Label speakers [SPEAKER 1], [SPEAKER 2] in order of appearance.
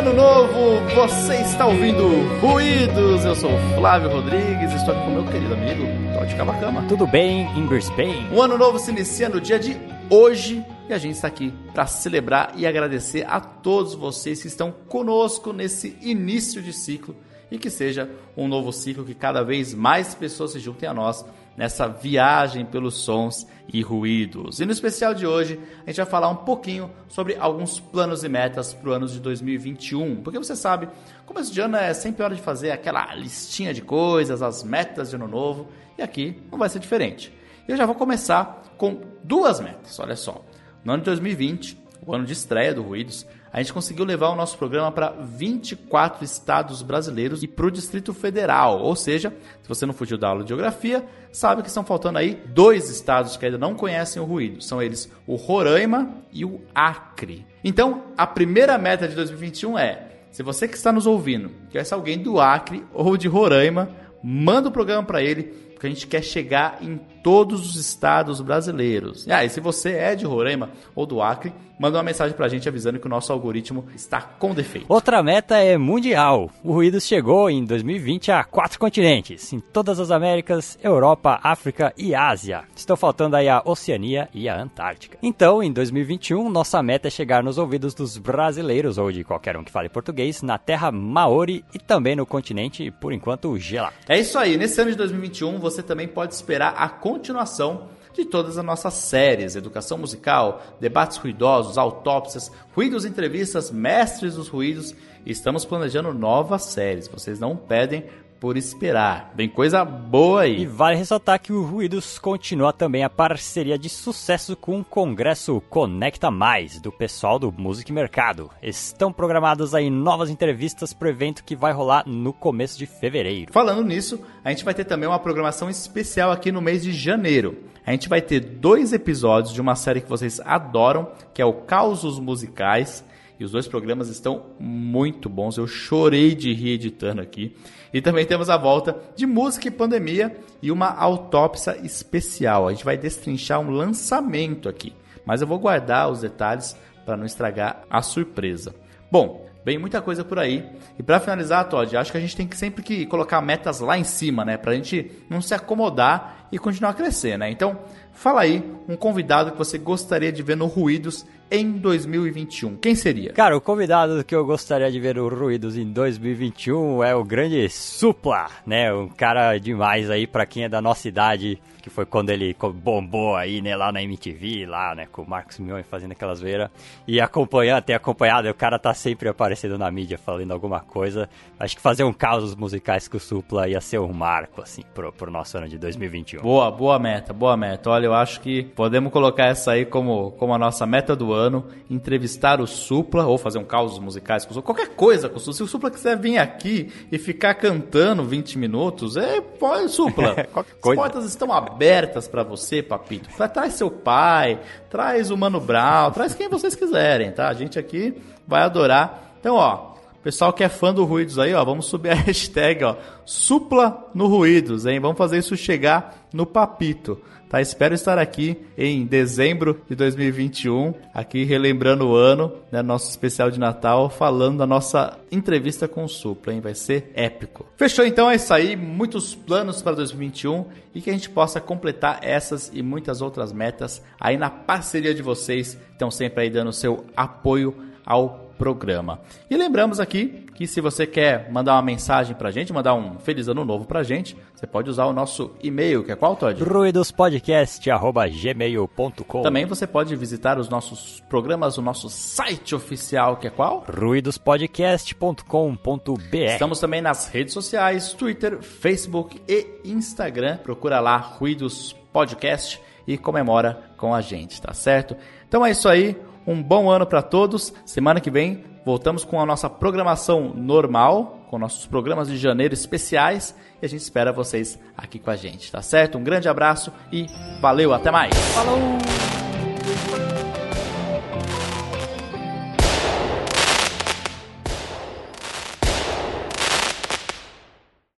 [SPEAKER 1] ano novo, você está ouvindo Ruídos. Eu sou Flávio Rodrigues, estou aqui com meu querido amigo Todd Cavacama.
[SPEAKER 2] Tudo bem em Brisbane?
[SPEAKER 1] Um ano novo se inicia no dia de hoje e a gente está aqui para celebrar e agradecer a todos vocês que estão conosco nesse início de ciclo e que seja um novo ciclo que cada vez mais pessoas se juntem a nós nessa viagem pelos sons e ruídos. E no especial de hoje, a gente vai falar um pouquinho sobre alguns planos e metas para o ano de 2021. Porque você sabe, começo de ano é sempre hora de fazer aquela listinha de coisas, as metas de ano novo, e aqui não vai ser diferente. Eu já vou começar com duas metas, olha só. No ano de 2020, o ano de estreia do Ruídos, a gente conseguiu levar o nosso programa para 24 estados brasileiros e para o Distrito Federal. Ou seja, se você não fugiu da aula de geografia, sabe que estão faltando aí dois estados que ainda não conhecem o ruído. São eles o Roraima e o Acre. Então, a primeira meta de 2021 é: se você que está nos ouvindo conhece alguém do Acre ou de Roraima, manda o programa para ele, porque a gente quer chegar em todos os estados brasileiros. Ah, e se você é de Roraima ou do Acre, manda uma mensagem pra gente avisando que o nosso algoritmo está com defeito.
[SPEAKER 2] Outra meta é mundial. O Ruídos chegou em 2020 a quatro continentes, em todas as Américas, Europa, África e Ásia. Estou faltando aí a Oceania e a Antártica. Então, em 2021, nossa meta é chegar nos ouvidos dos brasileiros ou de qualquer um que fale português na terra Maori e também no continente, por enquanto, gelado.
[SPEAKER 1] É isso aí. Nesse ano de 2021, você também pode esperar a continuação de todas as nossas séries: educação musical, debates ruidosos, autópsias, ruídos, entrevistas, mestres dos ruídos. Estamos planejando novas séries. Vocês não pedem por esperar. Vem coisa boa aí.
[SPEAKER 2] E vale ressaltar que o Ruídos continua também a parceria de sucesso com o Congresso Conecta Mais, do pessoal do Música e Mercado. Estão programadas aí novas entrevistas para o evento que vai rolar no começo de fevereiro.
[SPEAKER 1] Falando nisso, a gente vai ter também uma programação especial aqui no mês de janeiro. A gente vai ter dois episódios de uma série que vocês adoram, que é o Causos Musicais. E os dois programas estão muito bons. Eu chorei de rir editando aqui. E também temos a volta de música e pandemia e uma autópsia especial. A gente vai destrinchar um lançamento aqui, mas eu vou guardar os detalhes para não estragar a surpresa. Bom, Vem muita coisa por aí. E para finalizar, Todd, acho que a gente tem que sempre que colocar metas lá em cima, né? Pra gente não se acomodar e continuar a crescer, né? Então, fala aí um convidado que você gostaria de ver no Ruídos em 2021. Quem seria?
[SPEAKER 2] Cara, o convidado que eu gostaria de ver no Ruídos em 2021 é o grande Supla, né? Um cara demais aí para quem é da nossa idade que foi quando ele bombou aí, né, lá na MTV, lá, né, com o Marcos Mion fazendo aquelas zoeira. E acompanhando, ter acompanhado, o cara tá sempre aparecendo na mídia falando alguma coisa. Acho que fazer um caos musicais com o Supla ia ser um marco, assim, pro, pro nosso ano de 2021.
[SPEAKER 1] Boa, boa meta, boa meta. Olha, eu acho que podemos colocar essa aí como, como a nossa meta do ano, entrevistar o Supla, ou fazer um caos musicais com o Supla, qualquer coisa com o Supla. Se o Supla quiser vir aqui e ficar cantando 20 minutos, é, pode, Supla. qualquer As coisa. portas estão abertas abertas para você, papito. Traz seu pai, traz o Mano Brown, traz quem vocês quiserem, tá? A gente aqui vai adorar. Então, ó, pessoal que é fã do Ruídos aí, ó, vamos subir a hashtag, ó, supla no Ruídos, hein? Vamos fazer isso chegar no papito. Tá? Espero estar aqui em dezembro de 2021, aqui relembrando o ano, né, nosso especial de Natal, falando da nossa entrevista com o Supla, hein? Vai ser épico. Fechou então, é isso aí, muitos planos para 2021 e que a gente possa completar essas e muitas outras metas aí na parceria de vocês, estão sempre aí dando seu apoio ao programa. E lembramos aqui que se você quer mandar uma mensagem pra gente, mandar um feliz ano novo pra gente, você pode usar o nosso e-mail, que é qual, Todd?
[SPEAKER 2] ruidospodcast.gmail.com
[SPEAKER 1] Também você pode visitar os nossos programas, o nosso site oficial, que é qual?
[SPEAKER 2] ruidospodcast.com.br
[SPEAKER 1] Estamos também nas redes sociais, Twitter, Facebook e Instagram. Procura lá, Ruídos Podcast e comemora com a gente, tá certo? Então é isso aí. Um bom ano para todos. Semana que vem voltamos com a nossa programação normal, com nossos programas de janeiro especiais. E a gente espera vocês aqui com a gente, tá certo? Um grande abraço e valeu, até mais.
[SPEAKER 2] Falou!